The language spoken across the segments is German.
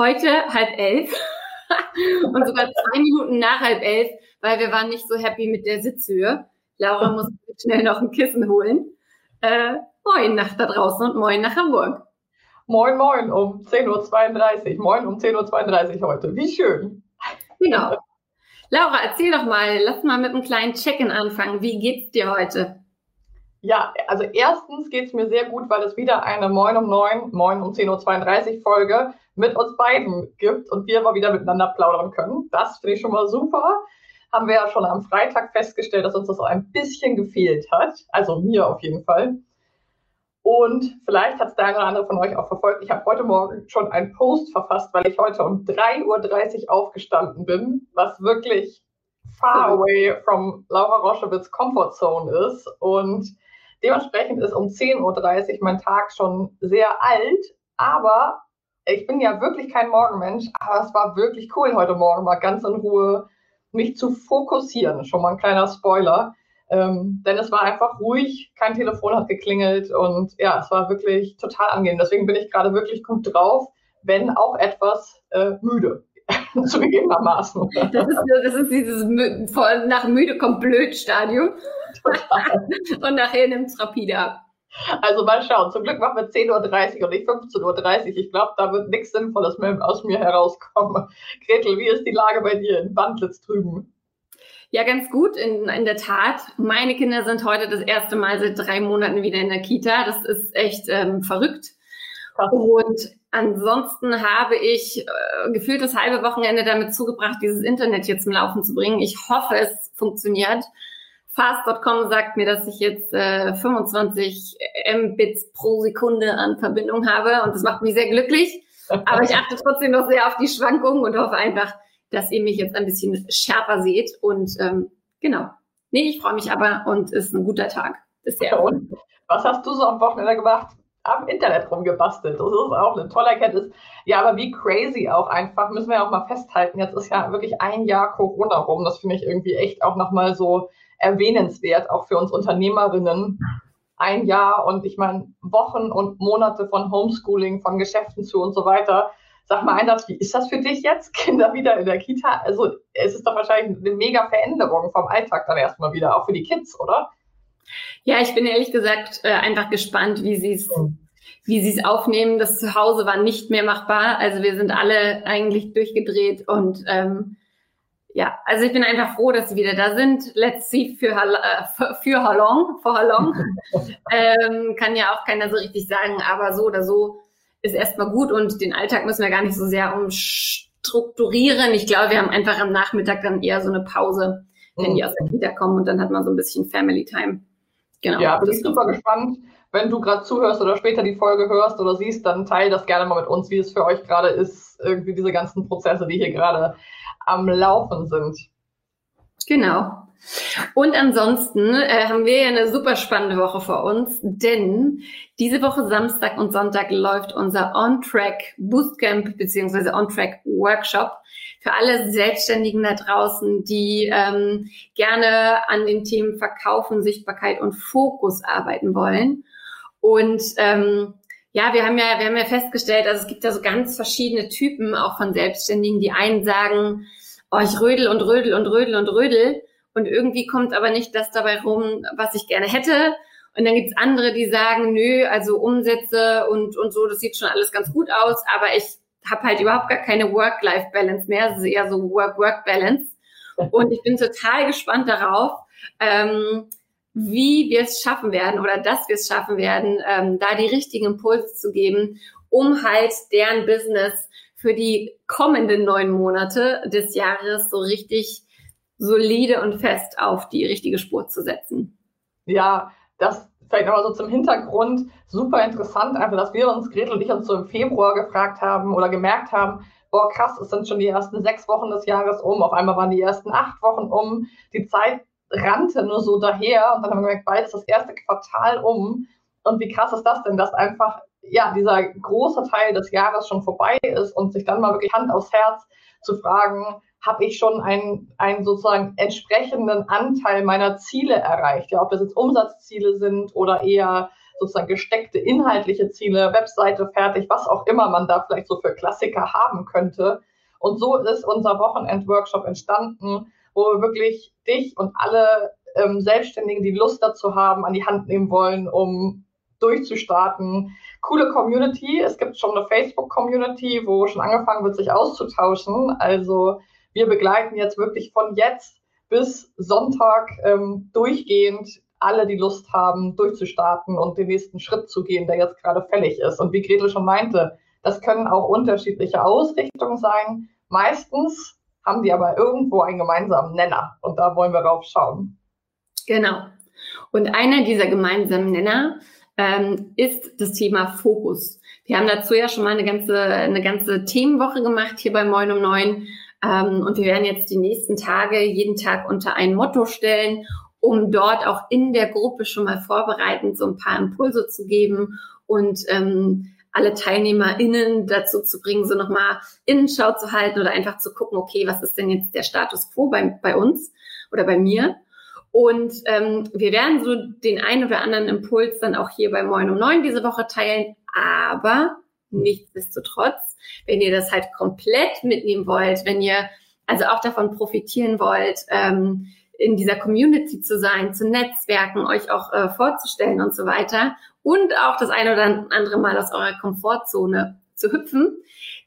Heute halb elf und sogar zwei Minuten nach halb elf, weil wir waren nicht so happy mit der Sitzhöhe. Laura muss schnell noch ein Kissen holen. Äh, moin nach da draußen und moin nach Hamburg. Moin, moin um 10.32 Uhr. Moin um 10.32 Uhr heute. Wie schön. Genau. Laura, erzähl doch mal, lass mal mit einem kleinen Check-in anfangen. Wie geht's dir heute? Ja, also erstens geht's mir sehr gut, weil es wieder eine Moin um 9, Moin um 10.32 Uhr Folge mit uns beiden gibt und wir mal wieder miteinander plaudern können. Das finde ich schon mal super. Haben wir ja schon am Freitag festgestellt, dass uns das ein bisschen gefehlt hat. Also mir auf jeden Fall. Und vielleicht hat es der eine oder andere von euch auch verfolgt. Ich habe heute Morgen schon einen Post verfasst, weil ich heute um 3.30 Uhr aufgestanden bin, was wirklich far away from Laura Roschewitz Comfort Zone ist. Und dementsprechend ist um 10.30 Uhr mein Tag schon sehr alt. Aber ich bin ja wirklich kein Morgenmensch. Aber es war wirklich cool heute Morgen mal ganz in Ruhe mich zu fokussieren. Schon mal ein kleiner Spoiler ähm, denn es war einfach ruhig, kein Telefon hat geklingelt und ja, es war wirklich total angenehm. Deswegen bin ich gerade wirklich gut drauf, wenn auch etwas äh, müde. zugegebenermaßen. Das ist, das ist dieses nach müde kommt blöd Stadium. Total. und nachher nimmt es rapide ab. Also mal schauen. Zum Glück machen wir 10.30 Uhr und nicht 15.30 Uhr. Ich glaube, da wird nichts Sinnvolles mehr aus mir herauskommen. Gretel, wie ist die Lage bei dir in Wandlitz drüben? Ja, ganz gut, in, in der Tat. Meine Kinder sind heute das erste Mal seit drei Monaten wieder in der Kita. Das ist echt ähm, verrückt. Und ansonsten habe ich äh, gefühlt das halbe Wochenende damit zugebracht, dieses Internet hier zum Laufen zu bringen. Ich hoffe, es funktioniert. Fast.com sagt mir, dass ich jetzt äh, 25 Mbits pro Sekunde an Verbindung habe und das macht mich sehr glücklich. Aber ich achte trotzdem noch sehr auf die Schwankungen und hoffe einfach, dass ihr mich jetzt ein bisschen schärfer seht. Und ähm, genau. Nee, ich freue mich aber und ist ein guter Tag bisher. Und was hast du so am Wochenende gemacht? Am Internet rumgebastelt. Das ist auch eine tolle Erkenntnis. Ja, aber wie crazy auch einfach, müssen wir ja auch mal festhalten. Jetzt ist ja wirklich ein Jahr Corona rum. Das finde ich irgendwie echt auch nochmal so erwähnenswert, auch für uns Unternehmerinnen. Ein Jahr und ich meine Wochen und Monate von Homeschooling, von Geschäften zu und so weiter. Sag mal, Einsatz, wie ist das für dich jetzt? Kinder wieder in der Kita? Also es ist doch wahrscheinlich eine mega Veränderung vom Alltag dann erstmal wieder, auch für die Kids, oder? Ja, ich bin ehrlich gesagt äh, einfach gespannt, wie sie es wie sie es aufnehmen. Das Zuhause war nicht mehr machbar. Also wir sind alle eigentlich durchgedreht und ähm, ja, also ich bin einfach froh, dass sie wieder da sind. Let's see für, äh, für how long, for how long. ähm, kann ja auch keiner so richtig sagen, aber so oder so ist erstmal gut und den Alltag müssen wir gar nicht so sehr umstrukturieren. Ich glaube, wir haben einfach am Nachmittag dann eher so eine Pause, wenn mhm. die aus der Kita kommen und dann hat man so ein bisschen Family Time. Genau. Ja, bin ich super gespannt. Wenn du gerade zuhörst oder später die Folge hörst oder siehst, dann teile das gerne mal mit uns, wie es für euch gerade ist, irgendwie diese ganzen Prozesse, die hier gerade am Laufen sind. Genau. Und ansonsten äh, haben wir ja eine super spannende Woche vor uns, denn diese Woche Samstag und Sonntag läuft unser On-Track Bootcamp beziehungsweise On-Track Workshop für alle Selbstständigen da draußen, die ähm, gerne an den Themen Verkaufen, Sichtbarkeit und Fokus arbeiten wollen. Und ähm, ja, wir haben ja, wir haben ja festgestellt, also es gibt da so ganz verschiedene Typen auch von Selbstständigen. Die einen sagen, oh, ich rödel und rödel und rödel und rödel und irgendwie kommt aber nicht das dabei rum, was ich gerne hätte. Und dann gibt's andere, die sagen, nö, also Umsätze und, und so, das sieht schon alles ganz gut aus, aber ich habe halt überhaupt gar keine Work-Life-Balance mehr. Es ist eher so Work-Work-Balance. Und ich bin total gespannt darauf, ähm, wie wir es schaffen werden oder dass wir es schaffen werden, ähm, da die richtigen Impulse zu geben, um halt deren Business für die kommenden neun Monate des Jahres so richtig solide und fest auf die richtige Spur zu setzen. Ja, das vielleicht nochmal so zum Hintergrund super interessant, einfach, dass wir uns, Gretel und ich, uns so im Februar gefragt haben oder gemerkt haben, boah, krass, es sind schon die ersten sechs Wochen des Jahres um, auf einmal waren die ersten acht Wochen um, die Zeit rannte nur so daher und dann haben wir gemerkt, bald ist das erste Quartal um. Und wie krass ist das denn, dass einfach ja dieser große Teil des Jahres schon vorbei ist und sich dann mal wirklich Hand aufs Herz zu fragen, habe ich schon einen, einen sozusagen entsprechenden Anteil meiner Ziele erreicht. Ja, ob das jetzt Umsatzziele sind oder eher sozusagen gesteckte inhaltliche Ziele, Webseite fertig, was auch immer man da vielleicht so für Klassiker haben könnte. Und so ist unser Wochenend-Workshop entstanden, wo wir wirklich dich und alle ähm, Selbstständigen, die Lust dazu haben, an die Hand nehmen wollen, um durchzustarten. Coole Community. Es gibt schon eine Facebook-Community, wo schon angefangen wird, sich auszutauschen. Also wir begleiten jetzt wirklich von jetzt bis Sonntag ähm, durchgehend alle, die Lust haben, durchzustarten und den nächsten Schritt zu gehen, der jetzt gerade fällig ist. Und wie Gretel schon meinte, das können auch unterschiedliche Ausrichtungen sein. Meistens haben die aber irgendwo einen gemeinsamen Nenner und da wollen wir drauf schauen. Genau. Und einer dieser gemeinsamen Nenner ähm, ist das Thema Fokus. Wir haben dazu ja schon mal eine ganze, eine ganze Themenwoche gemacht hier bei Moin um Neun. Ähm, und wir werden jetzt die nächsten Tage jeden Tag unter ein Motto stellen, um dort auch in der Gruppe schon mal vorbereitend so ein paar Impulse zu geben und ähm, alle TeilnehmerInnen dazu zu bringen, so nochmal Innenschau zu halten oder einfach zu gucken, okay, was ist denn jetzt der Status quo bei, bei uns oder bei mir? Und ähm, wir werden so den einen oder anderen Impuls dann auch hier bei Moin um Neun diese Woche teilen, aber nichtsdestotrotz, wenn ihr das halt komplett mitnehmen wollt, wenn ihr also auch davon profitieren wollt, ähm, in dieser Community zu sein, zu netzwerken, euch auch äh, vorzustellen und so weiter und auch das eine oder andere Mal aus eurer Komfortzone zu hüpfen,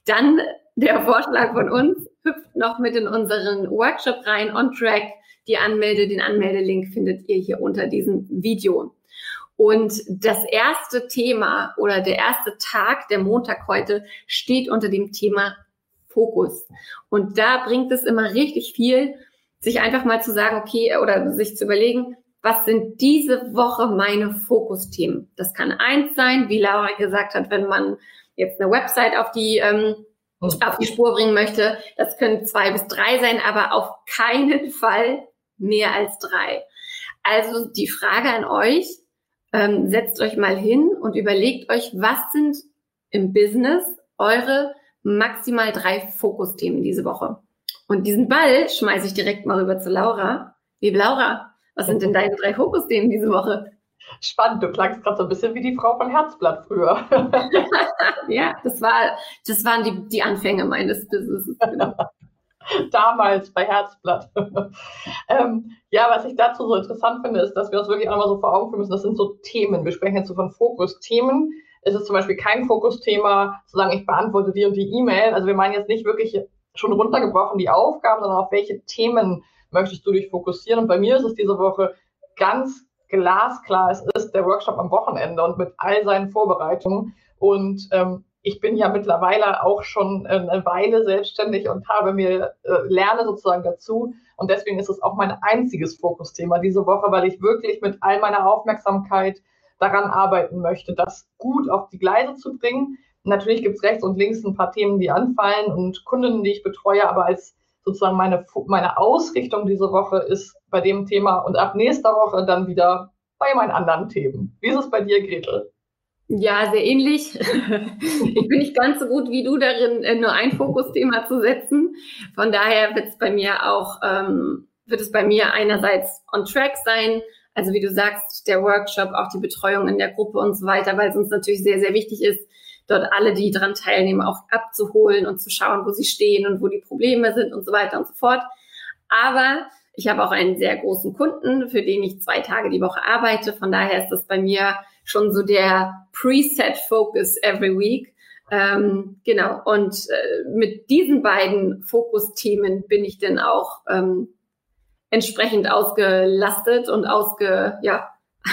dann der Vorschlag von uns, hüpft noch mit in unseren Workshop rein, on track. Die Anmelde, den Anmeldelink findet ihr hier unter diesem Video. Und das erste Thema oder der erste Tag, der Montag heute, steht unter dem Thema Fokus. Und da bringt es immer richtig viel, sich einfach mal zu sagen, okay, oder sich zu überlegen, was sind diese Woche meine Fokusthemen? Das kann eins sein, wie Laura gesagt hat, wenn man jetzt eine Website auf die ähm, auf die Spur bringen möchte. Das können zwei bis drei sein, aber auf keinen Fall mehr als drei. Also die Frage an euch, ähm, setzt euch mal hin und überlegt euch, was sind im Business eure maximal drei Fokusthemen diese Woche. Und diesen Ball schmeiße ich direkt mal rüber zu Laura. Liebe Laura, was sind denn deine drei Fokusthemen diese Woche? Spannend, du klangst gerade so ein bisschen wie die Frau von Herzblatt früher. ja, das war, das waren die, die Anfänge meines Businesses. Genau. Damals bei Herzblatt. ähm, ja, was ich dazu so interessant finde, ist, dass wir uns wirklich auch mal so vor Augen führen müssen, das sind so Themen. Wir sprechen jetzt so von Fokusthemen. Es ist zum Beispiel kein Fokusthema, zu sagen, ich beantworte die und die E-Mail. Also wir meinen jetzt nicht wirklich schon runtergebrochen die Aufgaben, sondern auf welche Themen möchtest du dich fokussieren. Und bei mir ist es diese Woche ganz glasklar, es ist der Workshop am Wochenende und mit all seinen Vorbereitungen. Und ähm, ich bin ja mittlerweile auch schon eine Weile selbstständig und habe mir äh, lerne sozusagen dazu. Und deswegen ist es auch mein einziges Fokusthema diese Woche, weil ich wirklich mit all meiner Aufmerksamkeit daran arbeiten möchte, das gut auf die Gleise zu bringen. Natürlich gibt es rechts und links ein paar Themen, die anfallen und Kunden, die ich betreue, aber als sozusagen meine, meine Ausrichtung diese Woche ist bei dem Thema und ab nächster Woche dann wieder bei meinen anderen Themen. Wie ist es bei dir, Gretel? Ja, sehr ähnlich. ich bin nicht ganz so gut wie du darin, äh, nur ein Fokusthema zu setzen. Von daher wird es bei mir auch, ähm, wird es bei mir einerseits on track sein, also wie du sagst, der Workshop, auch die Betreuung in der Gruppe und so weiter, weil es uns natürlich sehr, sehr wichtig ist, dort alle, die daran teilnehmen, auch abzuholen und zu schauen, wo sie stehen und wo die Probleme sind und so weiter und so fort. Aber ich habe auch einen sehr großen Kunden, für den ich zwei Tage die Woche arbeite. Von daher ist das bei mir schon so der Preset Focus every week. Ähm, genau, und äh, mit diesen beiden Fokusthemen bin ich dann auch ähm, entsprechend ausgelastet und ausge, ja,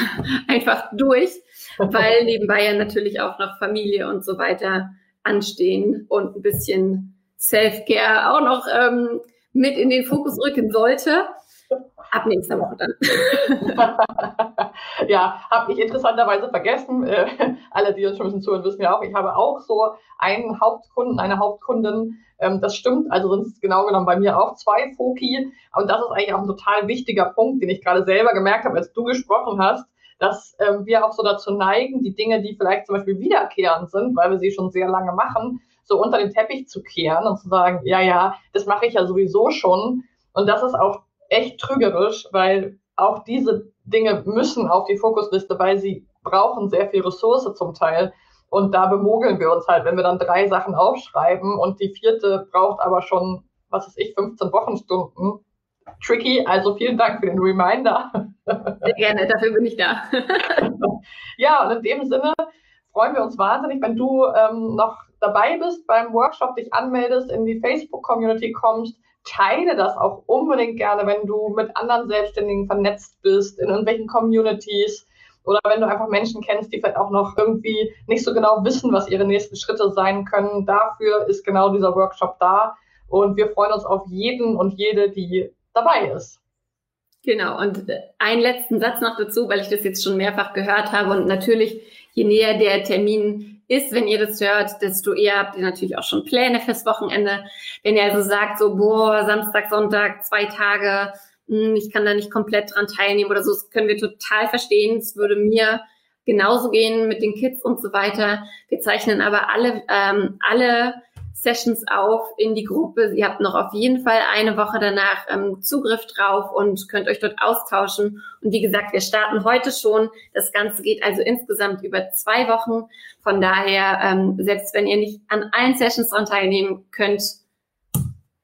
einfach durch, weil nebenbei ja natürlich auch noch Familie und so weiter anstehen und ein bisschen Self-Care auch noch ähm, mit in den Fokus rücken sollte. Ab nächster Woche dann. ja, habe ich interessanterweise vergessen. Äh, alle, die uns schon ein bisschen zuhören, wissen ja auch, ich habe auch so einen Hauptkunden, eine Hauptkundin. Ähm, das stimmt, also sind es genau genommen bei mir auch zwei Foki. Und das ist eigentlich auch ein total wichtiger Punkt, den ich gerade selber gemerkt habe, als du gesprochen hast, dass ähm, wir auch so dazu neigen, die Dinge, die vielleicht zum Beispiel wiederkehrend sind, weil wir sie schon sehr lange machen, so unter den Teppich zu kehren und zu sagen, ja, ja, das mache ich ja sowieso schon. Und das ist auch echt trügerisch, weil auch diese Dinge müssen auf die Fokusliste, weil sie brauchen sehr viel Ressource zum Teil. Und da bemogeln wir uns halt, wenn wir dann drei Sachen aufschreiben und die vierte braucht aber schon, was weiß ich, 15 Wochenstunden. Tricky, also vielen Dank für den Reminder. Sehr gerne, dafür bin ich da. ja, und in dem Sinne freuen wir uns wahnsinnig, wenn du ähm, noch dabei bist beim Workshop, dich anmeldest, in die Facebook-Community kommst, teile das auch unbedingt gerne, wenn du mit anderen Selbstständigen vernetzt bist, in irgendwelchen Communities oder wenn du einfach Menschen kennst, die vielleicht auch noch irgendwie nicht so genau wissen, was ihre nächsten Schritte sein können. Dafür ist genau dieser Workshop da und wir freuen uns auf jeden und jede, die dabei ist. Genau, und einen letzten Satz noch dazu, weil ich das jetzt schon mehrfach gehört habe und natürlich, je näher der Termin ist, wenn ihr das hört, desto eher habt ihr natürlich auch schon Pläne fürs Wochenende. Wenn ihr also sagt, so, boah, Samstag, Sonntag, zwei Tage, hm, ich kann da nicht komplett dran teilnehmen oder so, das können wir total verstehen. Es würde mir genauso gehen mit den Kids und so weiter. Wir zeichnen aber alle, ähm, alle Sessions auf in die Gruppe. Ihr habt noch auf jeden Fall eine Woche danach ähm, Zugriff drauf und könnt euch dort austauschen. Und wie gesagt, wir starten heute schon. Das Ganze geht also insgesamt über zwei Wochen. Von daher, ähm, selbst wenn ihr nicht an allen Sessions dran teilnehmen könnt,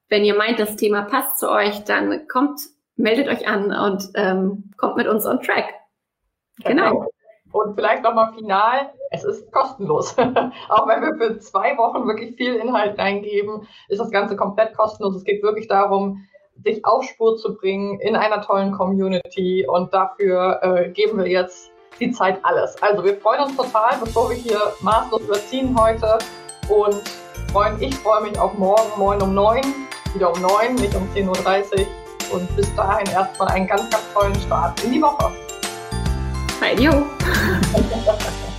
wenn ihr meint, das Thema passt zu euch, dann kommt, meldet euch an und ähm, kommt mit uns on track. Genau. Und vielleicht nochmal final, es ist kostenlos. Auch wenn wir für zwei Wochen wirklich viel Inhalt reingeben, ist das Ganze komplett kostenlos. Es geht wirklich darum, dich auf Spur zu bringen in einer tollen Community und dafür äh, geben wir jetzt die Zeit alles. Also wir freuen uns total, bevor wir hier maßlos überziehen heute und freuen, ich freue mich auf morgen, morgen um neun, wieder um neun, nicht um 10.30 Uhr und bis dahin erstmal einen ganz, ganz tollen Start in die Woche. Bye, you.